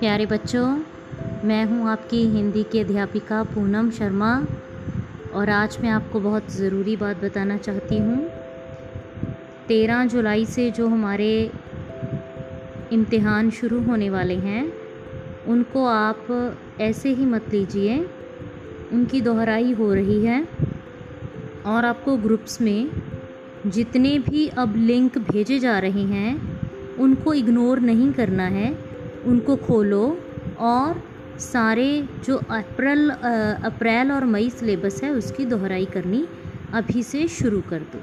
प्यारे बच्चों, मैं हूँ आपकी हिंदी की अध्यापिका पूनम शर्मा और आज मैं आपको बहुत ज़रूरी बात बताना चाहती हूँ। तेरह जुलाई से जो हमारे इम्तिहान शुरू होने वाले हैं, उनको आप ऐसे ही मत लीजिए, उनकी दोहराई हो रही है और आपको ग्रुप्स में जितने भी अब लिंक भेजे जा रहे हैं, उनको इग्नोर नहीं करना है। उनको खोलो और सारे जो अप्रैल अप्रैल और मई सिलेबस है उसकी दोहराई करनी अभी से शुरू कर दो।